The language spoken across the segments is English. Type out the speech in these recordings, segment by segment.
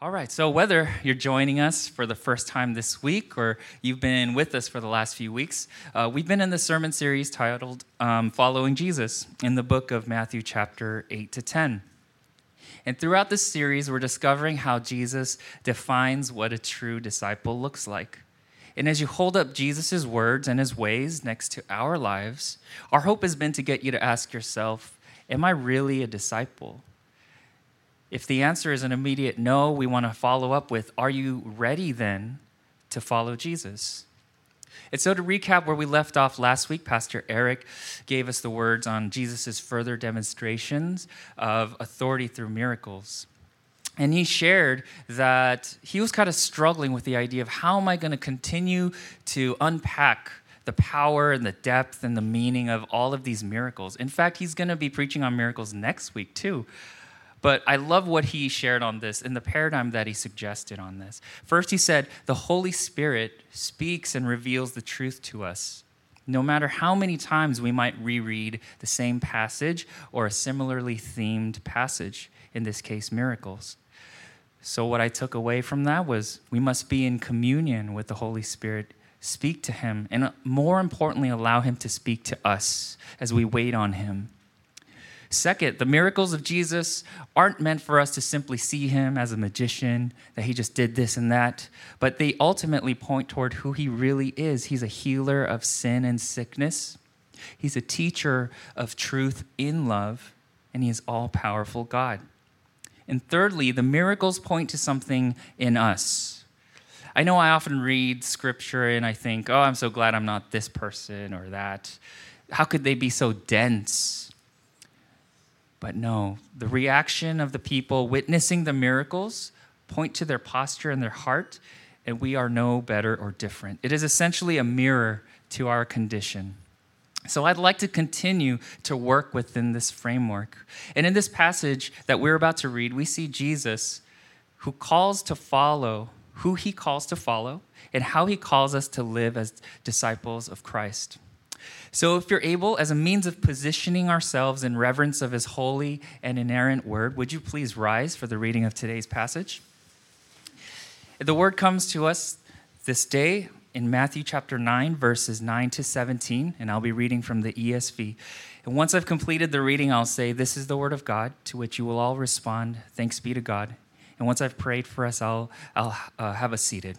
All right, so whether you're joining us for the first time this week or you've been with us for the last few weeks, uh, we've been in the sermon series titled um, Following Jesus in the book of Matthew, chapter 8 to 10. And throughout this series, we're discovering how Jesus defines what a true disciple looks like. And as you hold up Jesus' words and his ways next to our lives, our hope has been to get you to ask yourself, Am I really a disciple? If the answer is an immediate no, we want to follow up with Are you ready then to follow Jesus? And so, to recap where we left off last week, Pastor Eric gave us the words on Jesus' further demonstrations of authority through miracles. And he shared that he was kind of struggling with the idea of how am I going to continue to unpack the power and the depth and the meaning of all of these miracles. In fact, he's going to be preaching on miracles next week, too. But I love what he shared on this and the paradigm that he suggested on this. First, he said, The Holy Spirit speaks and reveals the truth to us. No matter how many times we might reread the same passage or a similarly themed passage, in this case, miracles. So, what I took away from that was we must be in communion with the Holy Spirit, speak to Him, and uh, more importantly, allow Him to speak to us as we wait on Him. Second, the miracles of Jesus aren't meant for us to simply see him as a magician, that he just did this and that, but they ultimately point toward who he really is. He's a healer of sin and sickness, he's a teacher of truth in love, and he is all powerful God. And thirdly, the miracles point to something in us. I know I often read scripture and I think, oh, I'm so glad I'm not this person or that. How could they be so dense? But no, the reaction of the people witnessing the miracles point to their posture and their heart, and we are no better or different. It is essentially a mirror to our condition. So I'd like to continue to work within this framework. And in this passage that we're about to read, we see Jesus who calls to follow who he calls to follow and how he calls us to live as disciples of Christ. So, if you're able, as a means of positioning ourselves in reverence of his holy and inerrant word, would you please rise for the reading of today's passage? The word comes to us this day in Matthew chapter 9, verses 9 to 17, and I'll be reading from the ESV. And once I've completed the reading, I'll say, This is the word of God, to which you will all respond, Thanks be to God. And once I've prayed for us, I'll, I'll uh, have us seated.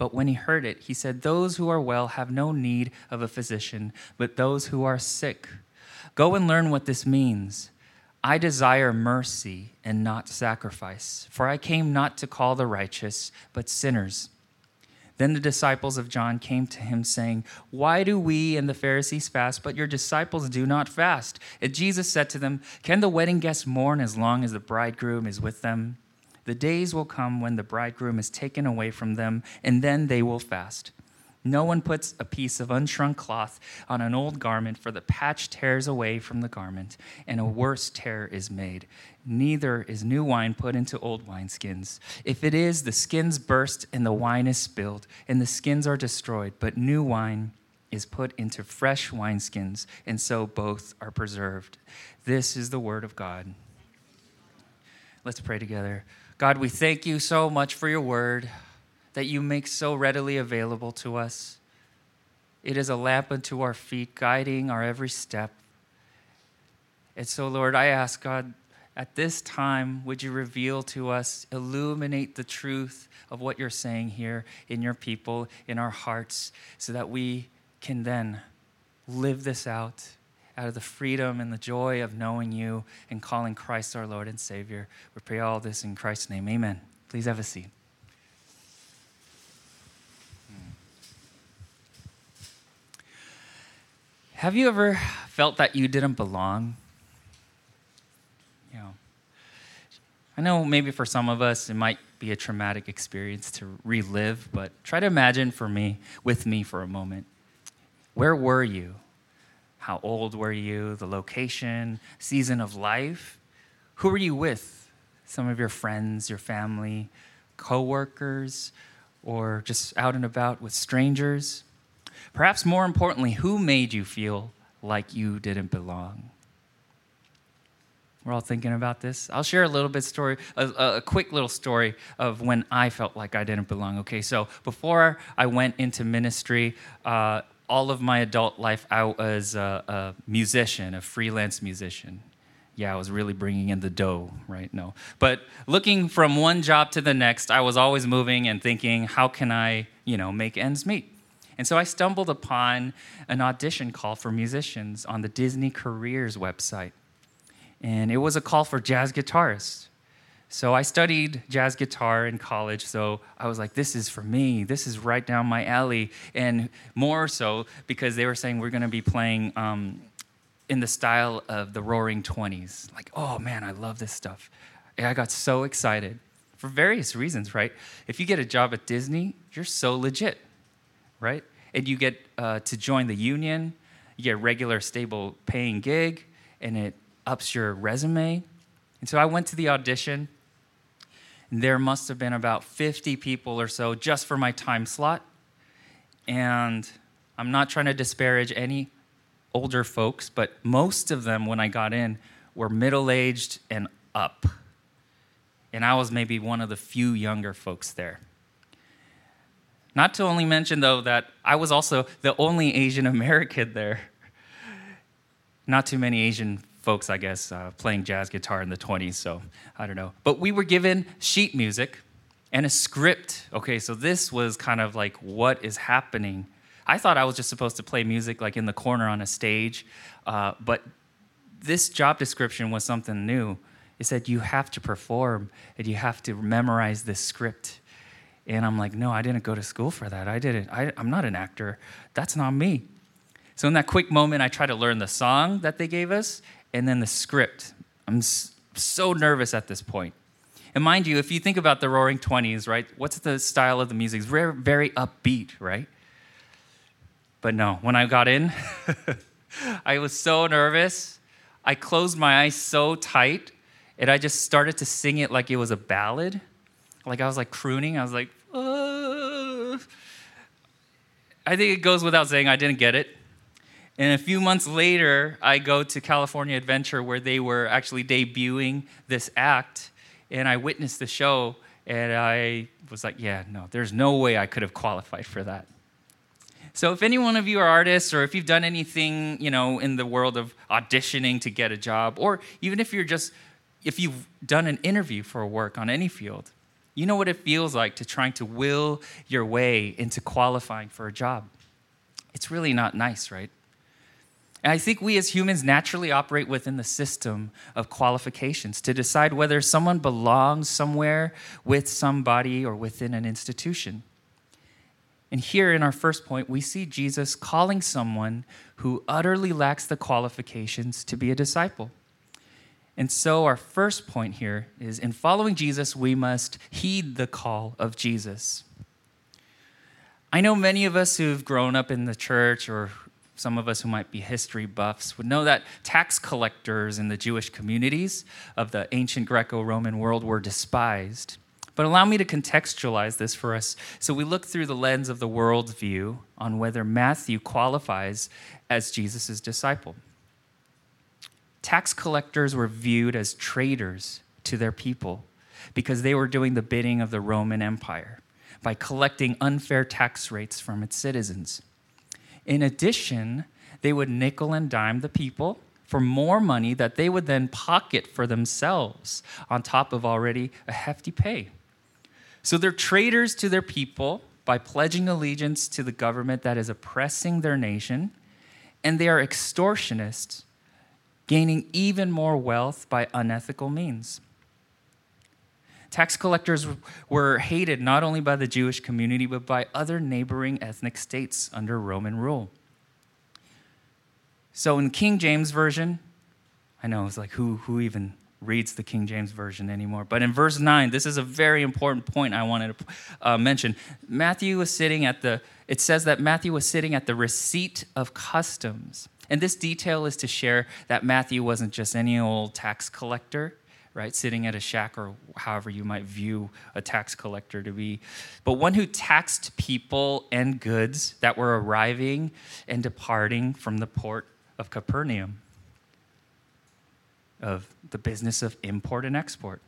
But when he heard it, he said, Those who are well have no need of a physician, but those who are sick. Go and learn what this means. I desire mercy and not sacrifice, for I came not to call the righteous, but sinners. Then the disciples of John came to him, saying, Why do we and the Pharisees fast, but your disciples do not fast? And Jesus said to them, Can the wedding guests mourn as long as the bridegroom is with them? The days will come when the bridegroom is taken away from them, and then they will fast. No one puts a piece of unshrunk cloth on an old garment, for the patch tears away from the garment, and a worse tear is made. Neither is new wine put into old wineskins. If it is, the skins burst, and the wine is spilled, and the skins are destroyed. But new wine is put into fresh wineskins, and so both are preserved. This is the word of God. Let's pray together. God, we thank you so much for your word that you make so readily available to us. It is a lamp unto our feet, guiding our every step. And so, Lord, I ask, God, at this time, would you reveal to us, illuminate the truth of what you're saying here in your people, in our hearts, so that we can then live this out out of the freedom and the joy of knowing you and calling Christ our Lord and Savior. We pray all this in Christ's name. Amen. Please have a seat. Have you ever felt that you didn't belong? You know, I know maybe for some of us it might be a traumatic experience to relive, but try to imagine for me, with me for a moment. Where were you? How old were you? The location, season of life? Who were you with? Some of your friends, your family, coworkers, or just out and about with strangers? Perhaps more importantly, who made you feel like you didn't belong? We're all thinking about this. I'll share a little bit story, a, a, quick little story of when I felt like I didn't belong. Okay, so before I went into ministry, uh, all of my adult life, I was a, a musician, a freelance musician. Yeah, I was really bringing in the dough, right? No. But looking from one job to the next, I was always moving and thinking, how can I, you know, make ends meet? And so I stumbled upon an audition call for musicians on the Disney Careers website and it was a call for jazz guitarists. So I studied jazz guitar in college, so I was like, this is for me. This is right down my alley. And more so because they were saying we're going to be playing um, in the style of the Roaring Twenties. Like, oh man, I love this stuff. And I got so excited for various reasons, right? If you get a job at Disney, you're so legit, right? And you get uh, to join the union, you get a regular, stable paying gig, and it ups your resume. And so I went to the audition. There must have been about 50 people or so just for my time slot. And I'm not trying to disparage any older folks, but most of them, when I got in, were middle aged and up. And I was maybe one of the few younger folks there. Not to only mention, though, that I was also the only Asian American there. Not too many Asian folks, I guess, uh, playing jazz guitar in the 20s, so I don't know. But we were given sheet music and a script. Okay, so this was kind of like what is happening. I thought I was just supposed to play music like in the corner on a stage, uh, but this job description was something new. It said you have to perform and you have to memorize this script. And I'm like, no, I didn't go to school for that. I didn't. I, I'm not an actor. That's not me. So in that quick moment, I tried to learn the song that they gave us, and then the script. I'm so nervous at this point. And mind you, if you think about the Roaring Twenties, right? What's the style of the music? It's very, very upbeat, right? But no, when I got in, I was so nervous. I closed my eyes so tight, and I just started to sing it like it was a ballad. Like I was like crooning. I was like. I think it goes without saying I didn't get it. And a few months later, I go to California Adventure where they were actually debuting this act, and I witnessed the show, and I was like, yeah, no, there's no way I could have qualified for that. So if any one of you are artists, or if you've done anything, you know, in the world of auditioning to get a job, or even if you're just, if you've done an interview for a work on any field, you know what it feels like to trying to will your way into qualifying for a job. It's really not nice, right? And I think we as humans naturally operate within the system of qualifications to decide whether someone belongs somewhere with somebody or within an institution. And here in our first point, we see Jesus calling someone who utterly lacks the qualifications to be a disciple. And so, our first point here is in following Jesus, we must heed the call of Jesus. I know many of us who've grown up in the church or some of us who might be history buffs would know that tax collectors in the Jewish communities of the ancient Greco Roman world were despised. But allow me to contextualize this for us. So we look through the lens of the worldview on whether Matthew qualifies as Jesus' disciple. Tax collectors were viewed as traitors to their people because they were doing the bidding of the Roman Empire by collecting unfair tax rates from its citizens. In addition, they would nickel and dime the people for more money that they would then pocket for themselves on top of already a hefty pay. So they're traitors to their people by pledging allegiance to the government that is oppressing their nation, and they are extortionists, gaining even more wealth by unethical means. Tax collectors were hated not only by the Jewish community, but by other neighboring ethnic states under Roman rule. So in King James Version, I know it's like, who, who even reads the King James Version anymore. But in verse 9, this is a very important point I wanted to uh, mention. Matthew was sitting at the, it says that Matthew was sitting at the receipt of customs. And this detail is to share that Matthew wasn't just any old tax collector, right, sitting at a shack or however you might view a tax collector to be, but one who taxed people and goods that were arriving and departing from the port of Capernaum of the business of import and export.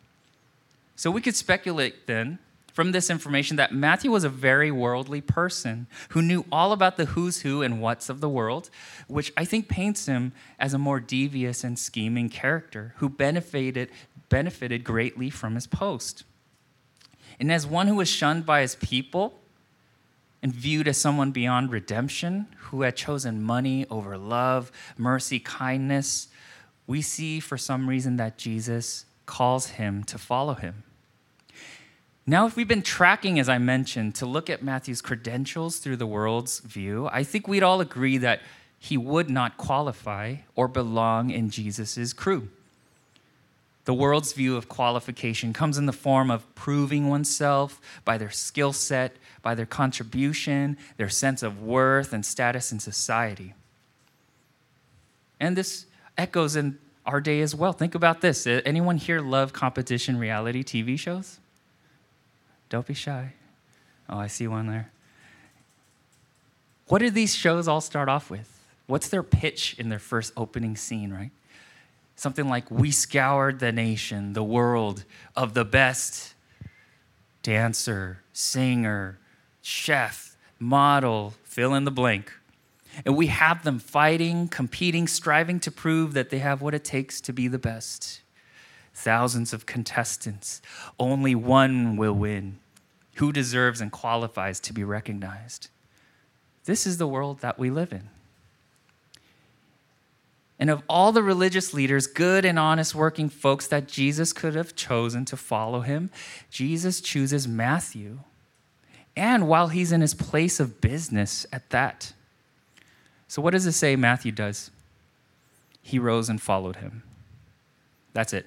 So we could speculate then from this information that Matthew was a very worldly person who knew all about the who's who and what's of the world, which I think paints him as a more devious and scheming character who benefited, benefited greatly from his post. And as one who was shunned by his people and viewed as someone beyond redemption, who had chosen money over love, mercy, kindness, we see for some reason that Jesus calls him to follow him. Now, if we've been tracking, as I mentioned, to look at Matthew's credentials through the world's view, I think we'd all agree that he would not qualify or belong in Jesus' crew. The world's view of qualification comes in the form of proving oneself by their skill set, by their contribution, their sense of worth and status in society. And this echoes in our day as well. Think about this. Uh, anyone here love competition reality TV shows? Don't be shy. Oh, I see one there. What do these shows all start off with? What's their pitch in their first opening scene, right? Something like, We scoured the nation, the world of the best dancer, singer, chef, model, fill in the blank. And we have them fighting, competing, striving to prove that they have what it takes to be the best. Thousands of contestants, only one will win. Who deserves and qualifies to be recognized? This is the world that we live in. And of all the religious leaders, good and honest working folks that Jesus could have chosen to follow him, Jesus chooses Matthew. And while he's in his place of business at that, so, what does it say Matthew does? He rose and followed him. That's it.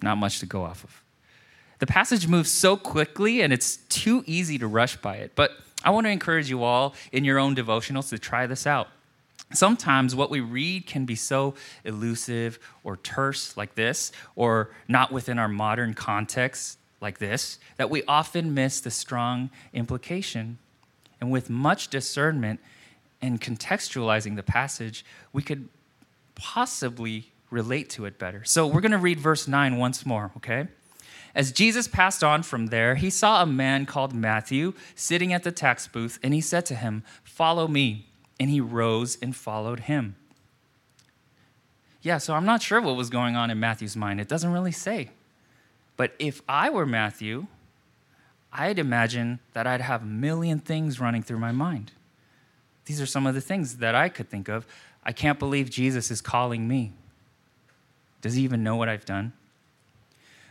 Not much to go off of. The passage moves so quickly and it's too easy to rush by it. But I want to encourage you all in your own devotionals to try this out. Sometimes what we read can be so elusive or terse, like this, or not within our modern context, like this, that we often miss the strong implication. And with much discernment, and contextualizing the passage, we could possibly relate to it better. So we're going to read verse 9 once more, okay? As Jesus passed on from there, he saw a man called Matthew sitting at the tax booth, and he said to him, Follow me. And he rose and followed him. Yeah, so I'm not sure what was going on in Matthew's mind. It doesn't really say. But if I were Matthew, I'd imagine that I'd have a million things running through my mind. These are some of the things that I could think of. I can't believe Jesus is calling me. Does he even know what I've done?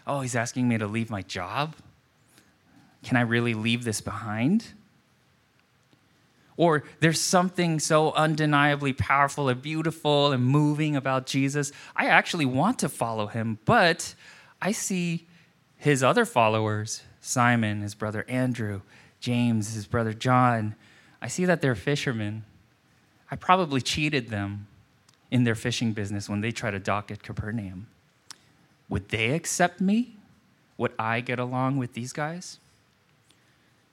Oh, he's asking me to leave my job? Can I really leave this behind? Or there's something so undeniably powerful and beautiful and moving about Jesus. I actually want to follow him, but I see his other followers Simon, his brother Andrew, James, his brother John, I see that they're fishermen. I probably cheated them in their fishing business when they try to dock at Capernaum. Would they accept me? Would I get along with these guys?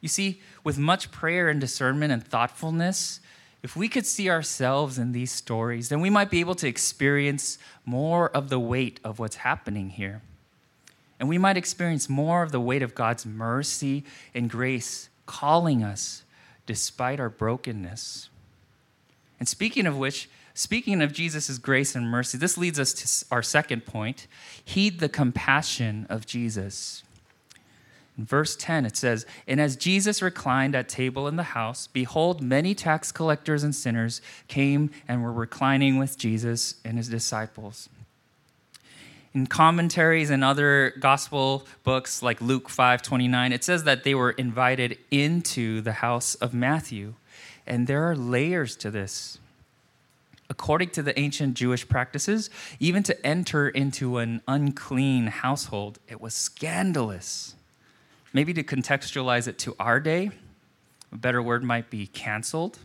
You see, with much prayer and discernment and thoughtfulness, if we could see ourselves in these stories, then we might be able to experience more of the weight of what's happening here. And we might experience more of the weight of God's mercy and grace calling us despite our brokenness. And speaking of which, speaking of Jesus' grace and mercy, this leads us to our second point heed the compassion of Jesus. In verse 10, it says, And as Jesus reclined at table in the house, behold, many tax collectors and sinners came and were reclining with Jesus and his disciples. In commentaries and other gospel books like Luke 5:29 it says that they were invited into the house of Matthew. And there are layers to this. According to the ancient Jewish practices, even to enter into an unclean household, it was scandalous. Maybe to contextualize it to our day, a better word might be canceled.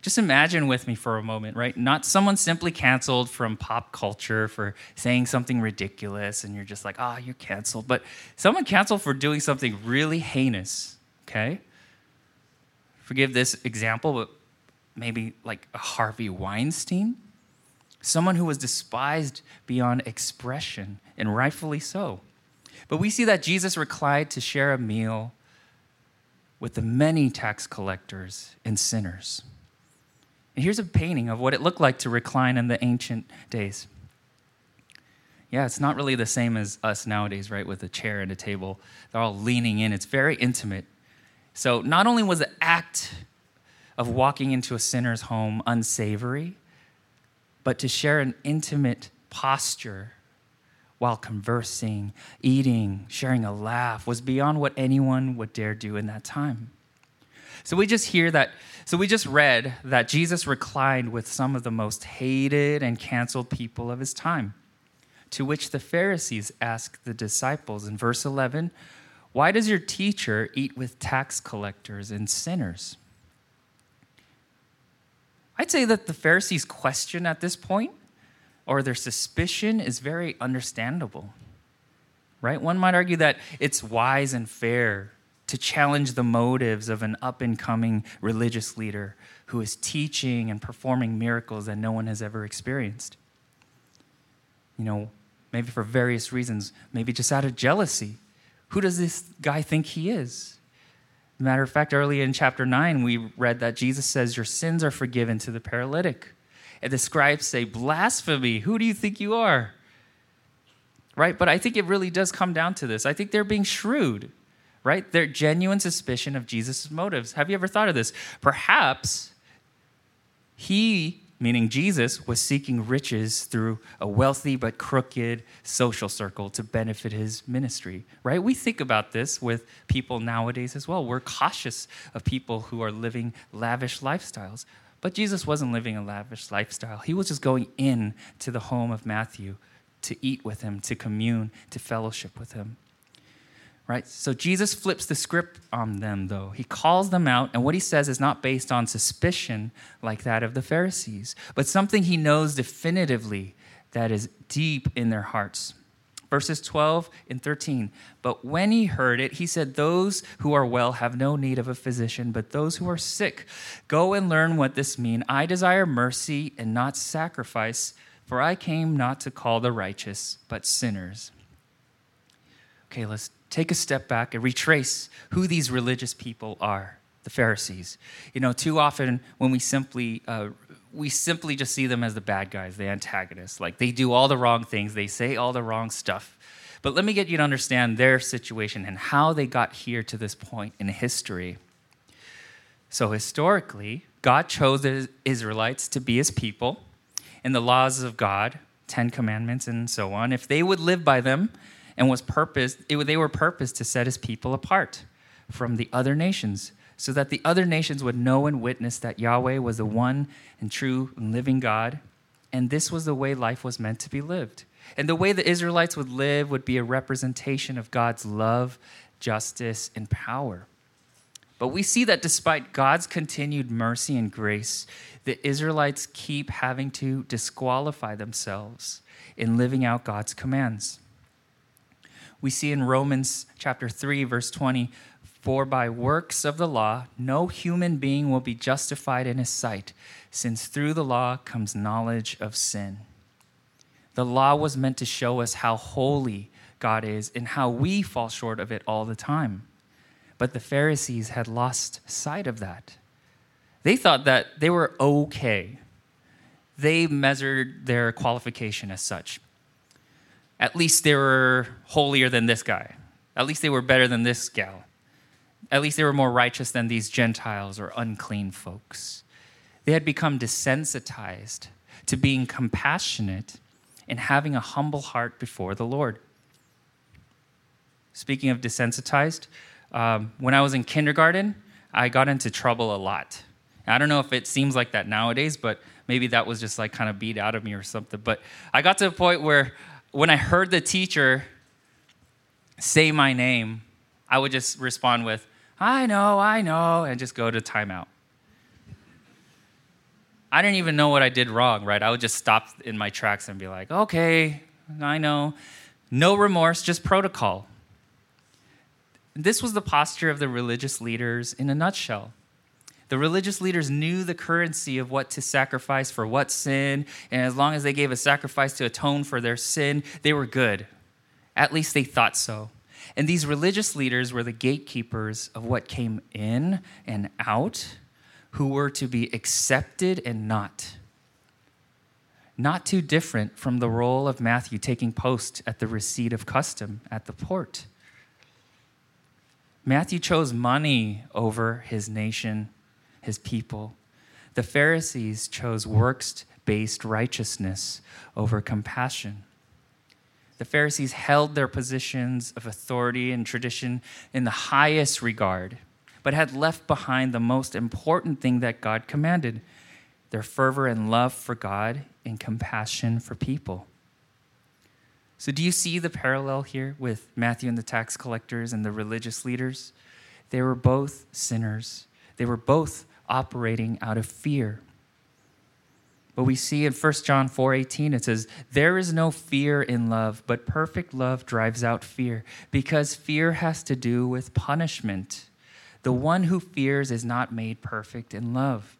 Just imagine with me for a moment, right? Not someone simply canceled from pop culture for saying something ridiculous and you're just like, ah, oh, you're canceled. But someone canceled for doing something really heinous, okay? Forgive this example, but maybe like a Harvey Weinstein, someone who was despised beyond expression, and rightfully so. But we see that Jesus reclined to share a meal with the many tax collectors and sinners. And here's a painting of what it looked like to recline in the ancient days. Yeah, it's not really the same as us nowadays, right? With a chair and a table. They're all leaning in. It's very intimate. So, not only was the act of walking into a sinner's home unsavory, but to share an intimate posture while conversing, eating, sharing a laugh was beyond what anyone would dare do in that time. So we just hear that, so we just read that Jesus reclined with some of the most hated and canceled people of his time. To which the Pharisees asked the disciples in verse 11, Why does your teacher eat with tax collectors and sinners? I'd say that the Pharisees' question at this point, or their suspicion, is very understandable. Right? One might argue that it's wise and fair to challenge the motives of an up and coming religious leader who is teaching and performing miracles that no one has ever experienced. You know, maybe for various reasons, maybe just out of jealousy. Who does this guy think he is? Matter of fact, early in chapter 9, we read that Jesus says, Your sins are forgiven to the paralytic. And the scribes say, Blasphemy, who do you think you are? Right? But I think it really does come down to this. I think they're being shrewd right? Their genuine suspicion of Jesus' motives. Have you ever thought of this? Perhaps he, meaning Jesus, was seeking riches through a wealthy but crooked social circle to benefit his ministry, right? We think about this with people nowadays as well. We're cautious of people who are living lavish lifestyles. But Jesus wasn't living a lavish lifestyle. He was just going in to the home of Matthew to eat with him, to commune, to fellowship with him right? So Jesus flips the script on them, though. He calls them out, and what he says is not based on suspicion like that of the Pharisees, but something he knows definitively that is deep in their hearts. Verses 12 and 13. But when he heard it, he said, Those who are well have no need of a physician, but those who are sick. Go and learn what this means. I desire mercy and not sacrifice, for I came not to call the righteous, but sinners. Okay, let's take a step back and retrace who these religious people are the pharisees you know too often when we simply uh, we simply just see them as the bad guys the antagonists. Like they do all the wrong things. They say all the wrong stuff. But let me get you to understand their situation and how they got here to this point in history. So historically god chose the israelites to be his people in the laws of god 10 commandments and so on if they would live by them and was purposed, it, they were purposed to set his people apart from the other nations, so that the other nations would know and witness that Yahweh was the one and true and living God, and this was the way life was meant to be lived. And the way the Israelites would live would be a representation of God's love, justice, and power. But we see that despite God's continued mercy and grace, the Israelites keep having to disqualify themselves in living out God's commands we see in Romans chapter 3 verse 20 for by works of the law no human being will be justified in his sight since through the law comes knowledge of sin. The law was meant to show us how holy God is and how we fall short of it all the time. But the Pharisees had lost sight of that. They thought that they were okay. They measured their qualification as such. At least they were holier than this guy. At least they were better than this gal. At least they were more righteous than these Gentiles or unclean folks. They had become desensitized to being compassionate and having a humble heart before the Lord. Speaking of desensitized, um, when I was in kindergarten, I got into trouble a lot. I don't know if it seems like that nowadays, but maybe that was just like kind of beat out of me or something. But I got to a point where when I heard the teacher say my name, I would just respond with, I know, I know, and just go to timeout. I didn't even know what I did wrong, right? I would just stop in my tracks and be like, okay, I know. No remorse, just protocol. This was the posture of the religious leaders in a nutshell. The religious leaders knew the currency of what to sacrifice for what sin, and as long as they gave a sacrifice to atone for their sin, they were good. At least they thought so. And these religious leaders were the gatekeepers of what came in and out, who were to be accepted and not. Not too different from the role of Matthew taking post at the receipt of custom at the port. Matthew chose money over his nation his people. The Pharisees chose works based righteousness over compassion. The Pharisees held their positions of authority and tradition in the highest regard, but had left behind the most important thing that God commanded their fervor and love for God and compassion for people. So, do you see the parallel here with Matthew and the tax collectors and the religious leaders? They were both sinners, they were both operating out of fear. But we see in 1 John 4:18 it says, "There is no fear in love, but perfect love drives out fear, because fear has to do with punishment. The one who fears is not made perfect in love."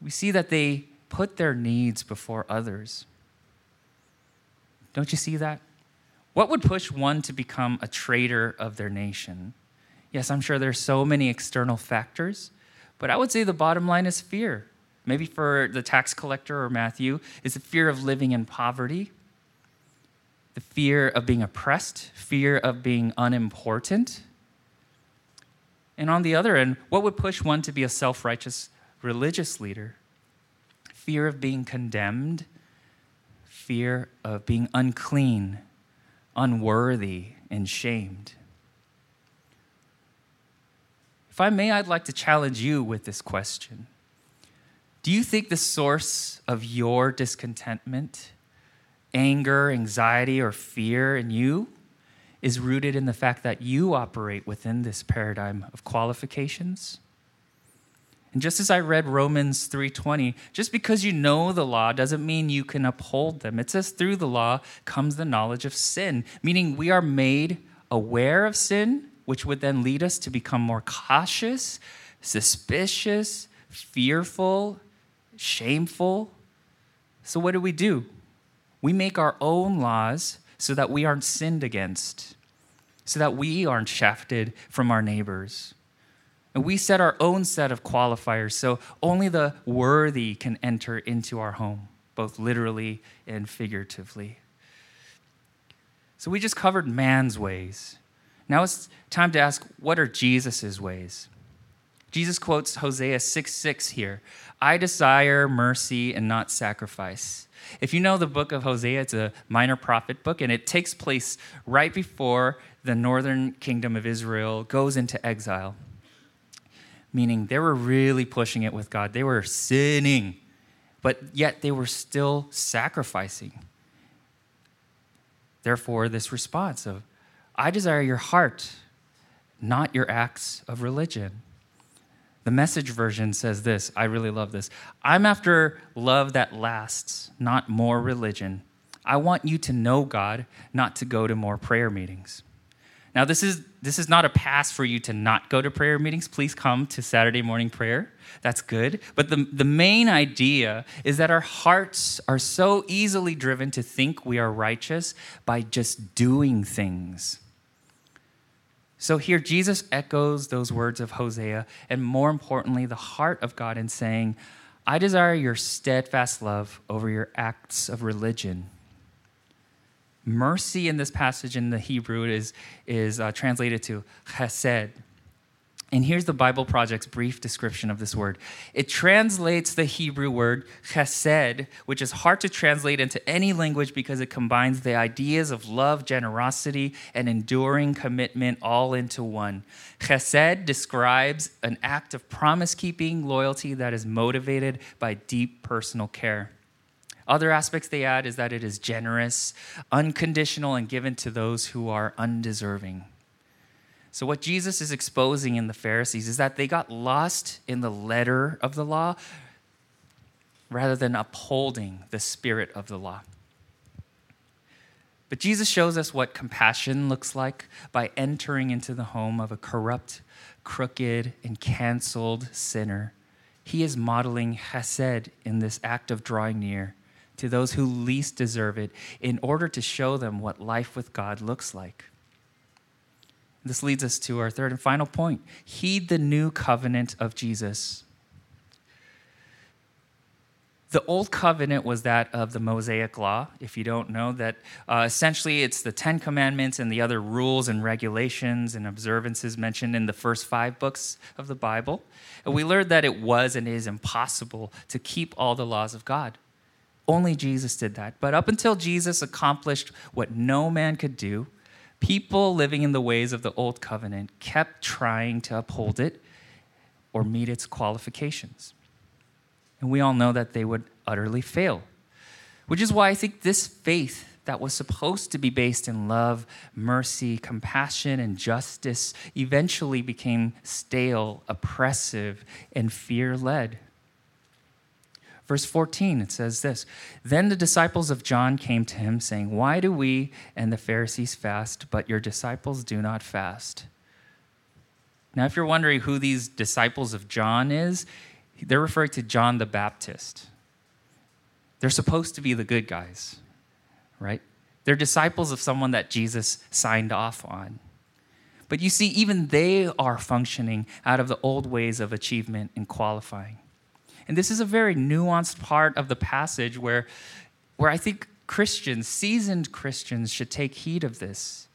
We see that they put their needs before others. Don't you see that? What would push one to become a traitor of their nation? Yes, I'm sure there's so many external factors, but I would say the bottom line is fear. Maybe for the tax collector or Matthew, is the fear of living in poverty, the fear of being oppressed, fear of being unimportant. And on the other end, what would push one to be a self righteous religious leader? Fear of being condemned, fear of being unclean, unworthy, and shamed. If I may, I'd like to challenge you with this question Do you think the source of your discontentment, anger, anxiety, or fear in you is rooted in the fact that you operate within this paradigm of qualifications? And just as I read Romans 3:20, just because you know the law doesn't mean you can uphold them. It says through the law comes the knowledge of sin, meaning we are made aware of sin which would then lead us to become more cautious, suspicious, fearful, shameful. So, what do we do? We make our own laws so that we aren't sinned against, so that we aren't shafted from our neighbors. And we set our own set of qualifiers so only the worthy can enter into our home, both literally and figuratively. So we just covered man's ways. Now it's time to ask what are Jesus' ways? Jesus quotes Hosea 6 6 here I desire mercy and not sacrifice. If you know the book of Hosea, it's a minor prophet book, and it takes place right before the northern kingdom of Israel goes into exile. Meaning they were really pushing it with God, they were sinning, but yet they were still sacrificing. Therefore, this response of I desire your heart, not your acts of religion. The message version says this I really love this. I'm after love that lasts, not more religion. I want you to know God, not to go to more prayer meetings. Now, this is, this is not a pass for you to not go to prayer meetings. Please come to Saturday morning prayer. That's good. But the, the main idea is that our hearts are so easily driven to think we are righteous by just doing things. So here, Jesus echoes those words of Hosea, and more importantly, the heart of God in saying, I desire your steadfast love over your acts of religion. Mercy in this passage in the Hebrew is, is uh, translated to chesed. And here's the Bible Project's brief description of this word. It translates the Hebrew word chesed, which is hard to translate into any language because it combines the ideas of love, generosity, and enduring commitment all into one. Chesed describes an act of promise keeping loyalty that is motivated by deep personal care. Other aspects they add is that it is generous, unconditional, and given to those who are undeserving. So, what Jesus is exposing in the Pharisees is that they got lost in the letter of the law rather than upholding the spirit of the law. But Jesus shows us what compassion looks like by entering into the home of a corrupt, crooked, and canceled sinner. He is modeling chesed in this act of drawing near to those who least deserve it in order to show them what life with God looks like. This leads us to our third and final point heed the new covenant of Jesus. The old covenant was that of the Mosaic law. If you don't know that, uh, essentially it's the Ten Commandments and the other rules and regulations and observances mentioned in the first five books of the Bible. And we learned that it was and is impossible to keep all the laws of God. Only Jesus did that. But up until Jesus accomplished what no man could do, people living in the ways of the old covenant kept trying to uphold it or meet its qualifications. And we all know that they would utterly fail. Which is why I think this faith that was supposed to be based in love, mercy, compassion, and justice eventually became stale, oppressive, and fear led. Verse 14, it says this Then the disciples of John came to him, saying, Why do we and the Pharisees fast, but your disciples do not fast? Now, if you're wondering who these disciples of John is, they're referring to John the Baptist. They're supposed to be the good guys, right? They're disciples of someone that Jesus signed off on. But you see, even they are functioning out of the old ways of achievement and qualifying. And this is a very nuanced part of the passage where, where I think Christians, seasoned Christians, should take heed of this.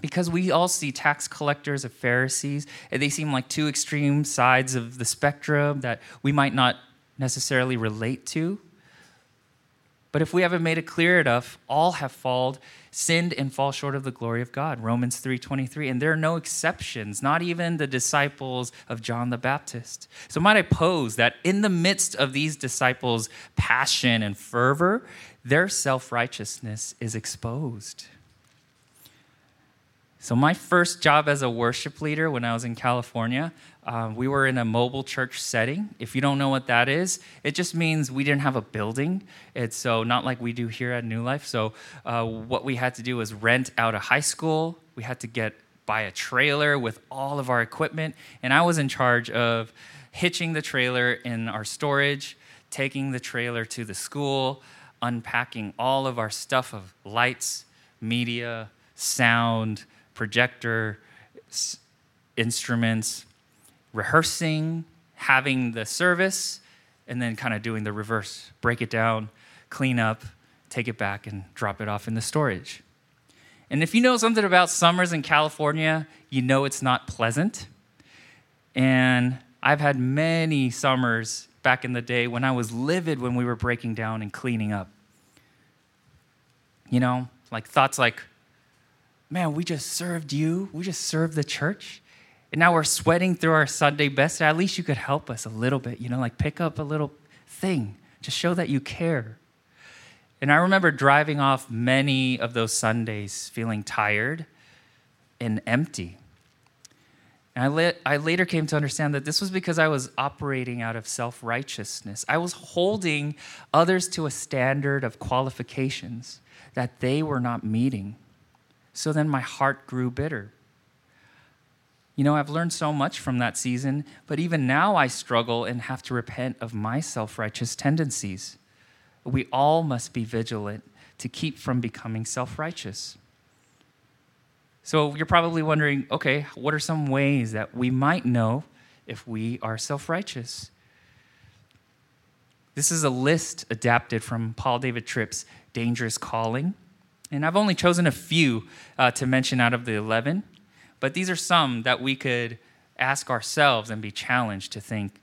Because we all see tax collectors and Pharisees, and they seem like two extreme sides of the spectrum that we might not necessarily relate to. But if we haven't made it clear enough, all have fallen, sinned and fall short of the glory of God. Romans 3:23. And there are no exceptions, not even the disciples of John the Baptist. So might I pose that in the midst of these disciples' passion and fervor, their self-righteousness is exposed. So, my first job as a worship leader when I was in California, uh, we were in a mobile church setting. If you don't know what that is, it just means we didn't have a building. It's so not like we do here at New Life. So, uh, what we had to do was rent out a high school. We had to get buy a trailer with all of our equipment, and I was in charge of hitching the trailer in our storage, taking the trailer to the school, unpacking all of our stuff of lights, media, sound projector, s- instruments, rehearsing, having the service, and then kind of doing the reverse break it down, clean up, take it back, and drop it off in the storage. And if you know something about summers in California, you know it's not pleasant. And I've had many summers back in the day when I was livid when we were breaking down and cleaning up. You know, like thoughts like, man, we just served you, we just served the church. And now we're sweating through our Sunday best. At least you could help us a little bit, you know, like pick up a little thing to show that you care. And I remember driving off many of those Sundays feeling tired and empty. And I, I later came to understand that this was because I was operating out of self righteousness. I was holding others to a standard of qualifications that they were not meeting. So then my heart grew bitter. You know, I've learned so much from that season, but even now I struggle and have to repent of my self righteous tendencies. We all must be vigilant to keep from becoming self righteous. So you're probably wondering okay, what are some ways that we might know if we are self righteous? This is a list adapted from Paul David Tripp's Dangerous Calling. And I've only chosen a few uh, to mention out of the 11. But these are some that we could ask ourselves and be challenged to think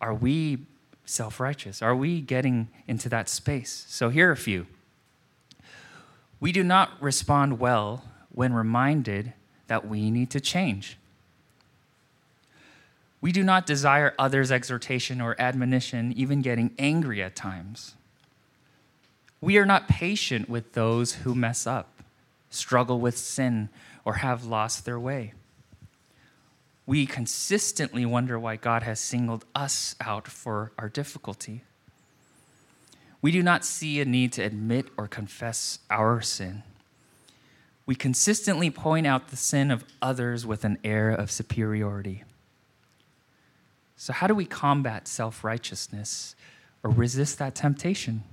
are we self righteous? Are we getting into that space? So here are a few. We do not respond well when reminded that we need to change. We do not desire others' exhortation or admonition, even getting angry at times. We are not patient with those who mess up, struggle with sin, or have lost their way. We consistently wonder why God has singled us out for our difficulty. We do not see a need to admit or confess our sin. We consistently point out the sin of others with an air of superiority. So, how do we combat self righteousness or resist that temptation?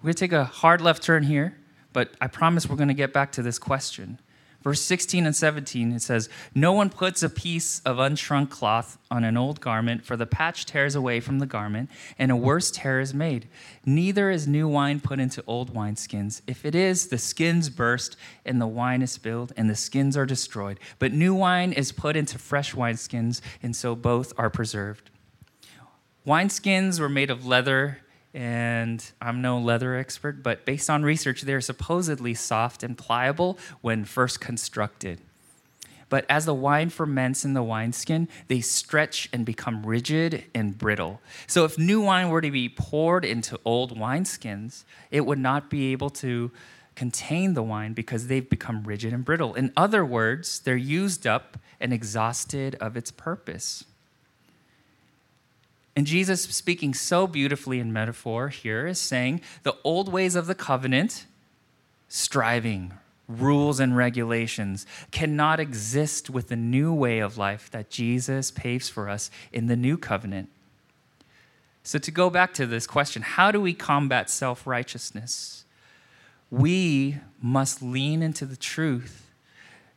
We're going to take a hard left turn here, but I promise we're going to get back to this question. Verse 16 and 17, it says, No one puts a piece of unshrunk cloth on an old garment, for the patch tears away from the garment, and a worse tear is made. Neither is new wine put into old wineskins. If it is, the skins burst, and the wine is spilled, and the skins are destroyed. But new wine is put into fresh wineskins, and so both are preserved. Wineskins were made of leather and I'm no leather expert, but based on research, they're supposedly soft and pliable when first constructed. But as the wine ferments in the wineskin, they stretch and become rigid and brittle. So if new wine were to be poured into old wineskins, it would not be able to contain the wine because they've become rigid and brittle. In other words, they're used up and exhausted of its purpose. And Jesus, speaking so beautifully in metaphor here, is saying the old ways of the covenant, striving, rules, and regulations, cannot exist with the new way of life that Jesus paves for us in the new covenant. So, to go back to this question, how do we combat self righteousness? We must lean into the truth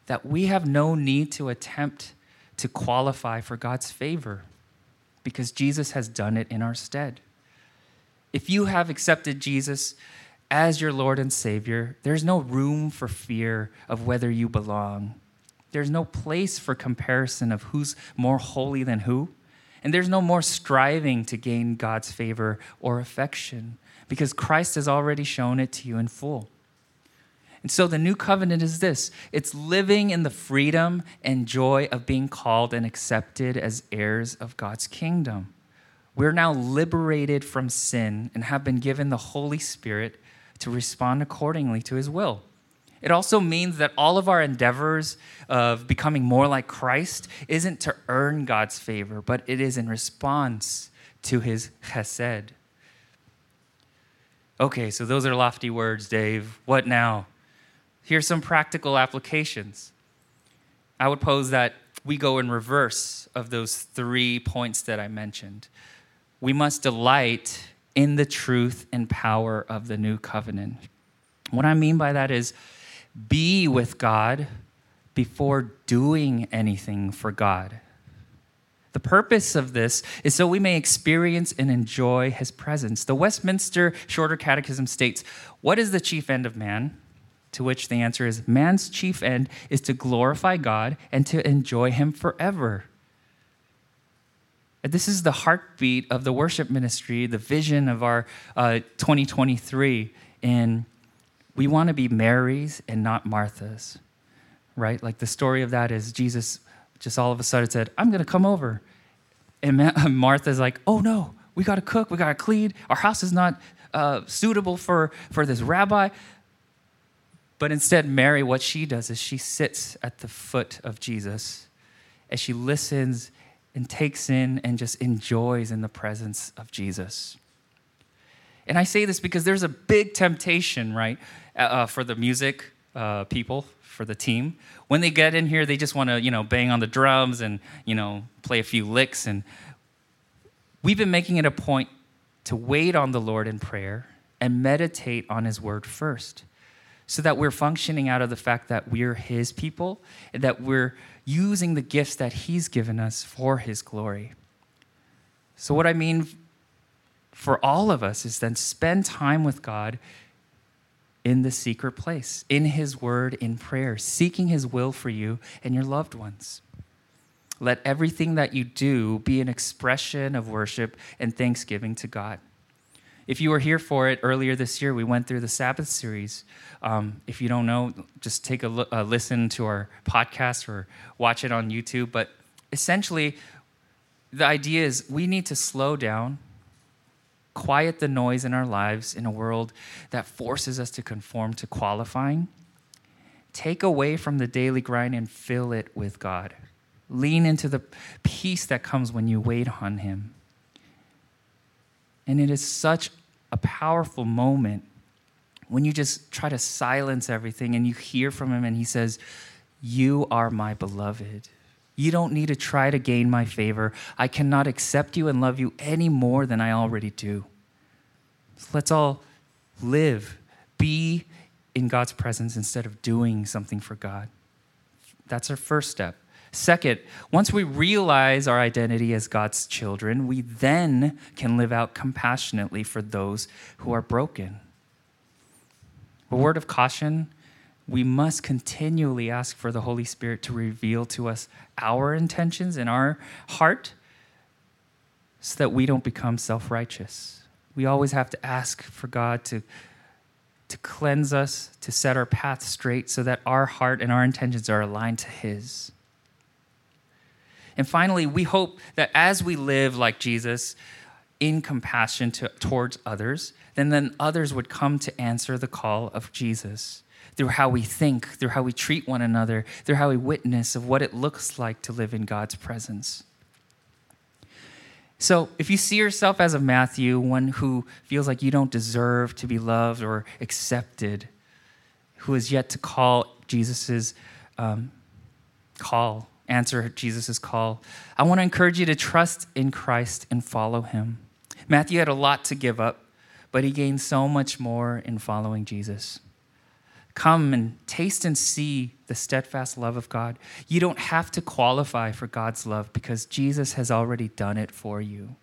that we have no need to attempt to qualify for God's favor because Jesus has done it in our stead. If you have accepted Jesus as your Lord and Savior, there's no room for fear of whether you belong. There's no place for comparison of who's more holy than who. And there's no more striving to gain God's favor or affection because Christ has already shown it to you in full. And so the new covenant is this it's living in the freedom and joy of being called and accepted as heirs of God's kingdom. We're now liberated from sin and have been given the Holy Spirit to respond accordingly to his will. It also means that all of our endeavors of becoming more like Christ isn't to earn God's favor, but it is in response to his chesed. Okay, so those are lofty words, Dave. What now? Here's some practical applications. I would pose that we go in reverse of those three points that I mentioned. We must delight in the truth and power of the new covenant. What I mean by that is be with God before doing anything for God. The purpose of this is so we may experience and enjoy his presence. The Westminster Shorter Catechism states What is the chief end of man? To which the answer is man's chief end is to glorify God and to enjoy Him forever. This is the heartbeat of the worship ministry, the vision of our uh, 2023. And we want to be Mary's and not Martha's, right? Like the story of that is Jesus just all of a sudden said, I'm going to come over. And Martha's like, oh no, we got to cook, we got to clean. Our house is not uh, suitable for, for this rabbi. But instead, Mary, what she does is she sits at the foot of Jesus as she listens and takes in and just enjoys in the presence of Jesus. And I say this because there's a big temptation, right, uh, uh for the music uh, people, for the team. When they get in here, they just want to, you know, bang on the drums and, you know, play a few licks. And we've been making it a point to wait on the Lord in prayer and meditate on His word first so that we're functioning out of the fact that we're His people that we're using the gifts that He's given us for His glory. So, what I mean for all of us is then spend time with God in the secret place, in His Word, in prayer, seeking His will for you and your loved ones. Let everything that you do be an expression of worship and thanksgiving to God. If you were here for it earlier this year, we went through the Sabbath series. Um, if you don't know, just take a, listen to our podcast or watch it on YouTube. But essentially, the idea is we need to slow down, quiet the noise in our lives in a world that forces us to conform to qualifying. Take away from the daily grind and fill it with God. Lean into the peace that comes when you wait on Him. And it is such a powerful moment when you just try to silence everything and you hear from Him and He says, You are my beloved. You don't need to try to gain my favor. I cannot accept you and love you any more than I already do. So let's all live, be in God's presence instead of doing something for God. That's our first step. Second, once we realize our identity as God's children, we then can live out compassionately for those who are broken. A word of caution we must continually ask for the Holy Spirit to reveal to us our intentions in our heart so that we don't become self righteous. We always have to ask for God to, to cleanse us, to set our path straight so that our heart and our intentions are aligned to His. And finally, we hope that as we live like Jesus in compassion to, towards others, then, then others would come to answer the call of Jesus through how we think, through how we treat one another, through how we witness of what it looks like to live in God's presence. So, if you see yourself as a Matthew, one who feels like you don't deserve to be loved or accepted, who is yet to call Jesus' um, call answer Jesus' call, I want to encourage you to trust in Christ and follow him. Matthew had a lot to give up, but he gained so much more in following Jesus. Come and taste and see the steadfast love of God. You don't have to qualify for God's love because Jesus has already done it for you.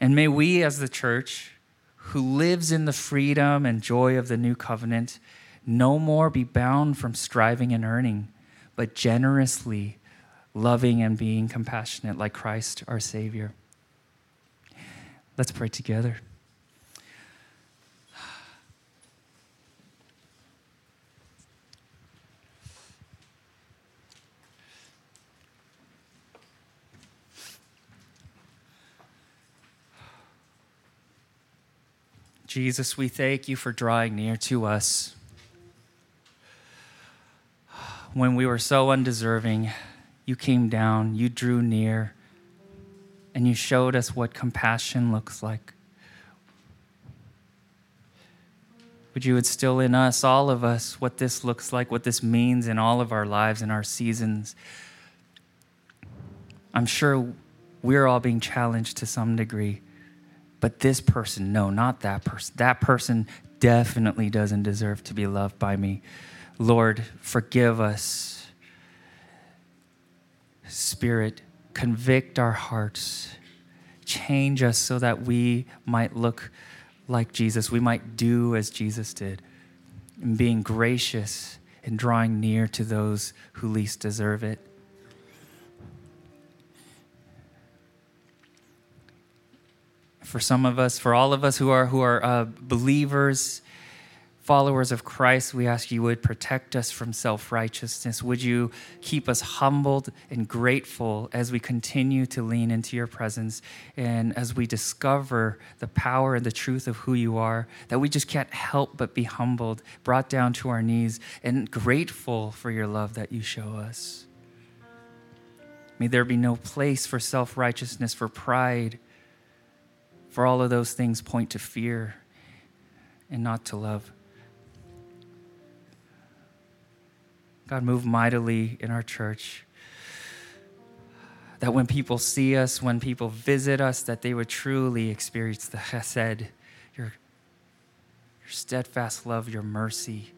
And may we, as the church who lives in the freedom and joy of the new covenant, no more be bound from striving and earning but generously loving and being compassionate like Christ our Savior. Let's pray together. Jesus, we thank you for drawing near to us when we were so undeserving, you came down, you drew near, and you showed us what compassion looks like. Would you instill in us, all of us, what this looks like, what this means in all of our lives and our seasons? I'm sure we're all being challenged to some degree, but this person, no, not that person. That person definitely doesn't deserve to be loved by me. Lord, forgive us. Spirit, convict our hearts. Change us so that we might look like Jesus. We might do as Jesus did, in being gracious and drawing near to those who least deserve it. For some of us, for all of us who are who are uh, believers followers of Christ, we ask you would protect us from self righteousness. Would you keep us humbled and grateful as we continue to lean into your presence and as we discover the power and the truth of who you are, that we just can't help but be humbled, brought down to our knees, and grateful for your love that you show us. May there be no place for self righteousness, for pride, for all of those things point to fear and not to love. God, move mightily in our church. That when people see us, when people visit us, that they would truly experience the chesed, your, your steadfast love, your mercy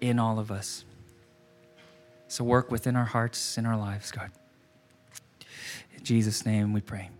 in all of us. So work within our hearts, in our lives, God. In Jesus' name we pray.